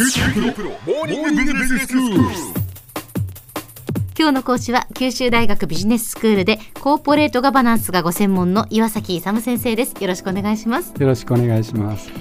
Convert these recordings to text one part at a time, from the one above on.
今日の講師は九州大学ビジネススクールでコーポレートガバナンスがご専門の岩崎勇先生です。よろしくお願いします。よろしくお願いします。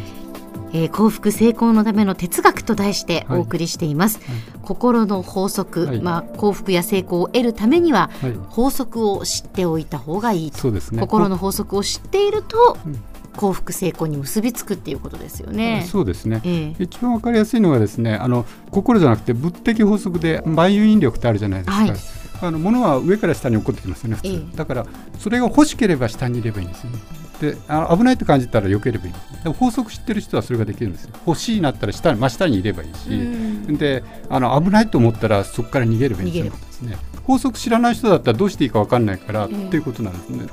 えー、幸福成功のための哲学と題してお送りしています、はい。はい、心の法則、はい、まあ幸福や成功を得るためには、法則を知っておいた方がいいと、ね、心の法則を知っていると、うん幸福成功に結びつくっていうことですよね。そうですね。えー、一番わかりやすいのはですね、あの心じゃなくて物的法則で万有引力ってあるじゃないですか。はい、あの物は上から下に起こってきますよね。普通、えー、だからそれが欲しければ下にいればいいんですよね。であ危ないと感じたら避ければいいでも法則知ってる人はそれができるんですよ欲しいなったら下真下にいればいいしであの危ないと思ったらそこから逃げればいいんですね法則知らない人だったらどうしていいか分かんないから、っていうことなんですね。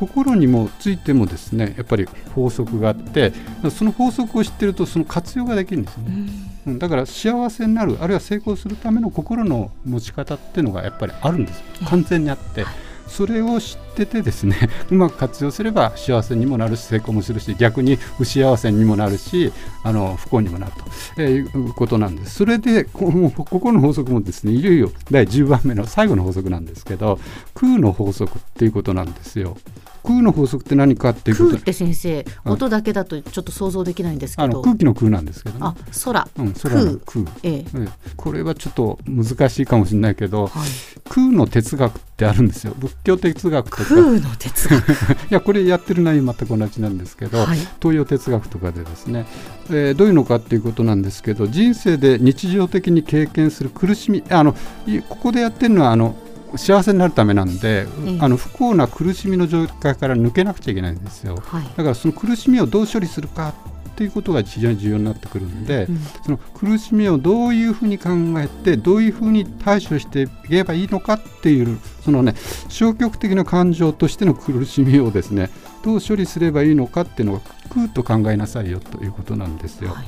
心にもついてもですねやっぱり法則があってその法則を知ってるとその活用ができるんですよね、うん、だから幸せになるあるいは成功するための心の持ち方っていうのがやっぱりあるんです完全にあって。それを知っててですね うまく活用すれば幸せにもなるし成功もするし逆に不幸せにもなるしあの不幸にもなると、えー、いうことなんです。それでここの法則もですねいよいよ第10番目の最後の法則なんですけど空の法則っていうことなんですよ。空の法則って何かっていうこと空って先生音だけだとちょっと想像できないんですけど。空気の空なんですけど、ね、あ空、うん、空の。空、ええ。えこれはちょっと難しいかもしれないけど、はい、空の哲学ってあるんですよ。仏教哲学とか。空の哲学。いやこれやってる内容全く同じなんですけど、はい、東洋哲学とかでですね、えー、どういうのかっていうことなんですけど人生で日常的に経験する苦しみあのここでやってるのはあの幸せになるためなんで、えあの不幸な苦しみの状態から抜けなくちゃいけないんですよ、はい、だからその苦しみをどう処理するかっていうことが非常に重要になってくるんで、うん、その苦しみをどういうふうに考えてどういうふうに対処していけばいいのかっていうそのね消極的な感情としての苦しみをですねどう処理すればいいのかっていうのをくと考えなさいよということなんですよ。はい、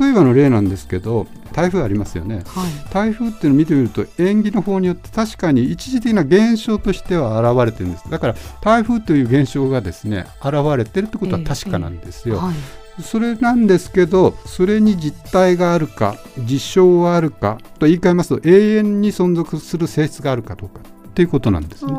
例えばの例なんですけど台風ありますよね、はい、台風っていうのを見てみると縁起の方によって確かに一時的な現象としては現れてるんです。だから台風という現象がですね現れてるってことは確かなんですよ。えーえーはいそれなんですけどそれに実体があるか実証はあるかと言い換えますと永遠に存続する性質があるかどうかっていうことなんですね。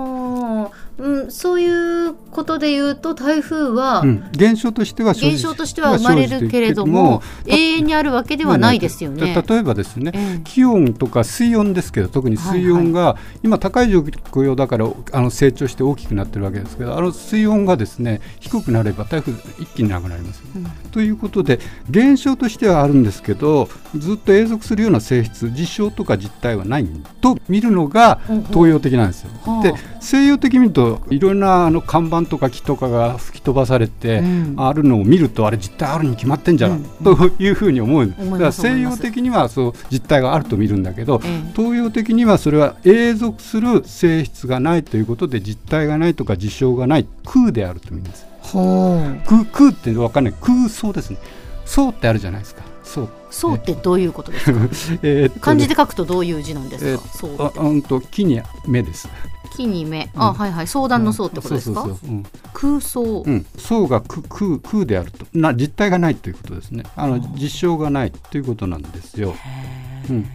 うん、そういうことで言うと台風は、うん、現象としては現象としては生まれるけれども永遠にあるわけではないですよね。例えばですね、うん、気温とか水温ですけど特に水温が、今高い状況だからあの成長して大きくなってるわけですけどあの水温がですね低くなれば台風一気になくなります、うん、ということで現象としてはあるんですけどずっと永続するような性質実証とか実態はないと見るのが東洋的なんですよ。で西洋的に見るといろんなあの看板とか木とかが吹き飛ばされて、うん、あるのを見るとあれ実態あるに決まってんじゃん、うん、というふうに思う、だから西洋的にはそう実態があると見るんだけど、東洋的にはそれは永続する性質がないということで実態がないとか事象がない空であると見るんです。空空って分かんない空想ですね。そうってあるじゃないですか。そう。そうってどういうことですか？えー、漢字で書くとどういう字なんですか？えー、そうあ、うんと木に目です。木に目、あ、うん、はいはい。相談の層ってことですか、空想、うん、層が空空空であると。な実体がないということですね。あの実証がないということなんですよ、うん。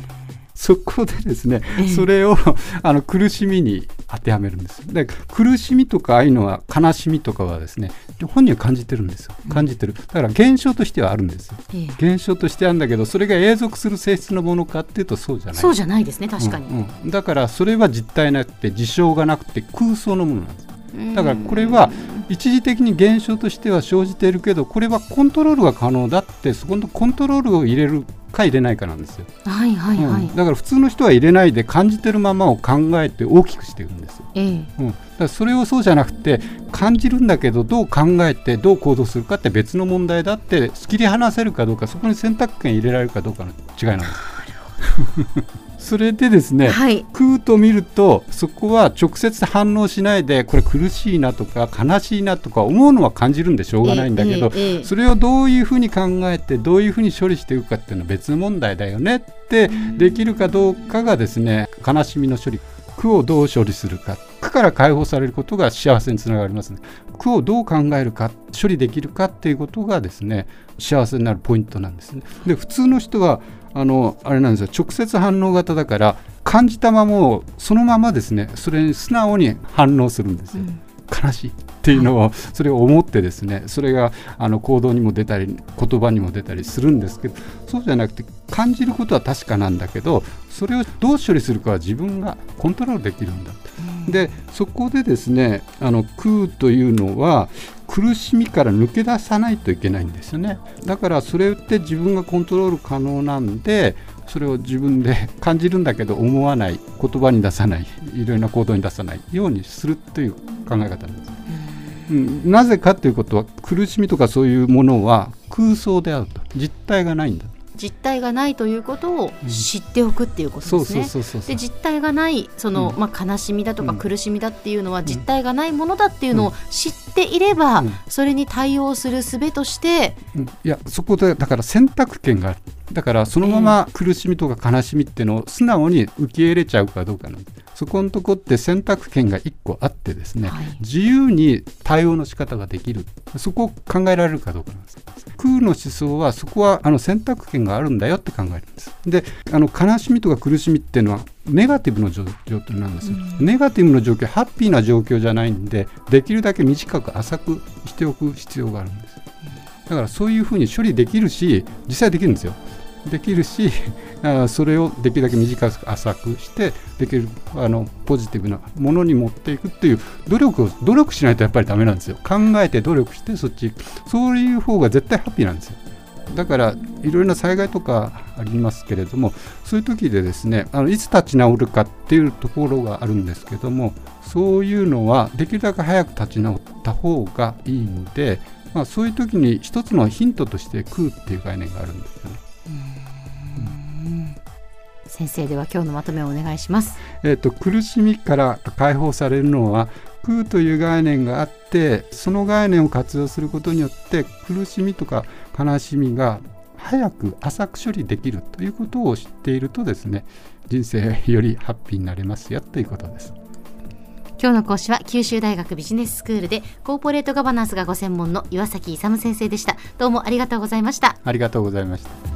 そこでですね、それをあの苦しみに当てはめるんですで苦しみとかああいうのは悲しみとかはですね本人は感じてるんですよ。感じてる。だから現象としてはあるんですよ、現象としてあるんだけどそれが永続する性質のものかっていうとそうじゃない。そうじゃないですね確かに、うんうん、だからそれは実体なくて事象がなくて空想のものなんですだからこれは一時的に現象としては生じているけどこれはコントロールが可能だってそこのコントロールを入れるか入れないかなんですよ。はいはいはい、うん、だから普通の人は入れないで感じてるままを考えて大きくしていくんですよ。ええ、うん、だからそれをそうじゃなくて感じるんだけどどう考えてどう行動するかって別の問題だって切り離せるかどうかそこに選択権入れられるかどうかの違いなんです。それでですね、はい、空と見るとそこは直接反応しないでこれ苦しいなとか悲しいなとか思うのは感じるんでしょうがないんだけど、えーえー、それをどういうふうに考えてどういうふうに処理していくかっていうのは別の問題だよねってできるかどうかがですね悲しみの処理。苦をどう処理するか。苦から解放されることが幸せにつながりますね。苦をどう考えるか処理できるかっていうことがですね幸せになるポイントなんですね。で普通の人はあのあれなんですよ。直接反応型だから感じたままそのままですねそれに素直に反応するんですよ、うん、悲しいっていうのをそれを思ってですねそれがあの行動にも出たり言葉にも出たりするんですけどそうじゃなくて感じることは確かなんだけどそれをどう処理するかは自分がコントロールできるんだと。でそこでですねあの空というのは苦しみから抜け出さないといけないんですよね。だからそれって自分がコントロール可能なんでそれを自分で感じるんだけど思わない言葉に出さないいろいろな行動に出さないようにするという考え方なんです。うん、なぜかということは苦しみとかそういうものは空想であると。実体がないんだ実体がないということを知っておくっていうことですね。で実体がないその、まあ、悲しみだとか苦しみだっていうのは実体がないものだっていうのを知っていれば、それに対応する術として、いやそこでだから選択権がある。だからそのまま苦しみとか悲しみっていうのを素直に受け入れちゃうかどうかなんです。そこのとこって選択権が1個あってですね、はい、自由に対応の仕方ができる。そこを考えられるかどうかなんです空の思想はそこはあの選択権があるんだよって考えるんです。であの悲しみとか苦しみっていうのはネガティブの状況なんですよ、うん、ネガティブの状況ハッピーな状況じゃないんでできるだけ短く浅くしておく必要があるんです。だからそういうふうに処理できるし実際できるんですよできるし それをできるだけ短く浅くしてできるあのポジティブなものに持っていくっていう努力を努力しないとやっぱりダメなんですよ。考えて努力してそっちそういう方が絶対ハッピーなんですよ。だからいろいろな災害とかありますけれどもそういう時でですねあのいつ立ち直るかっていうところがあるんですけどもそういうのはできるだけ早く立ち直った方がいいので、まあ、そういう時に一つのヒントとして空っていう概念があるんですよね。先生では今日のまとめをお願いします。えっ、と苦しみから解放されるのは空という概念があってその概念を活用することによって苦しみとか悲しみが早く浅く処理できるということを知っているとですね人生よりハッピーになれますよということです。今日の講師は九州大学ビジネススクールでコーポレートガバナンスがご専門の岩崎勇先生でしたどうもありがとうございましたありがとうございました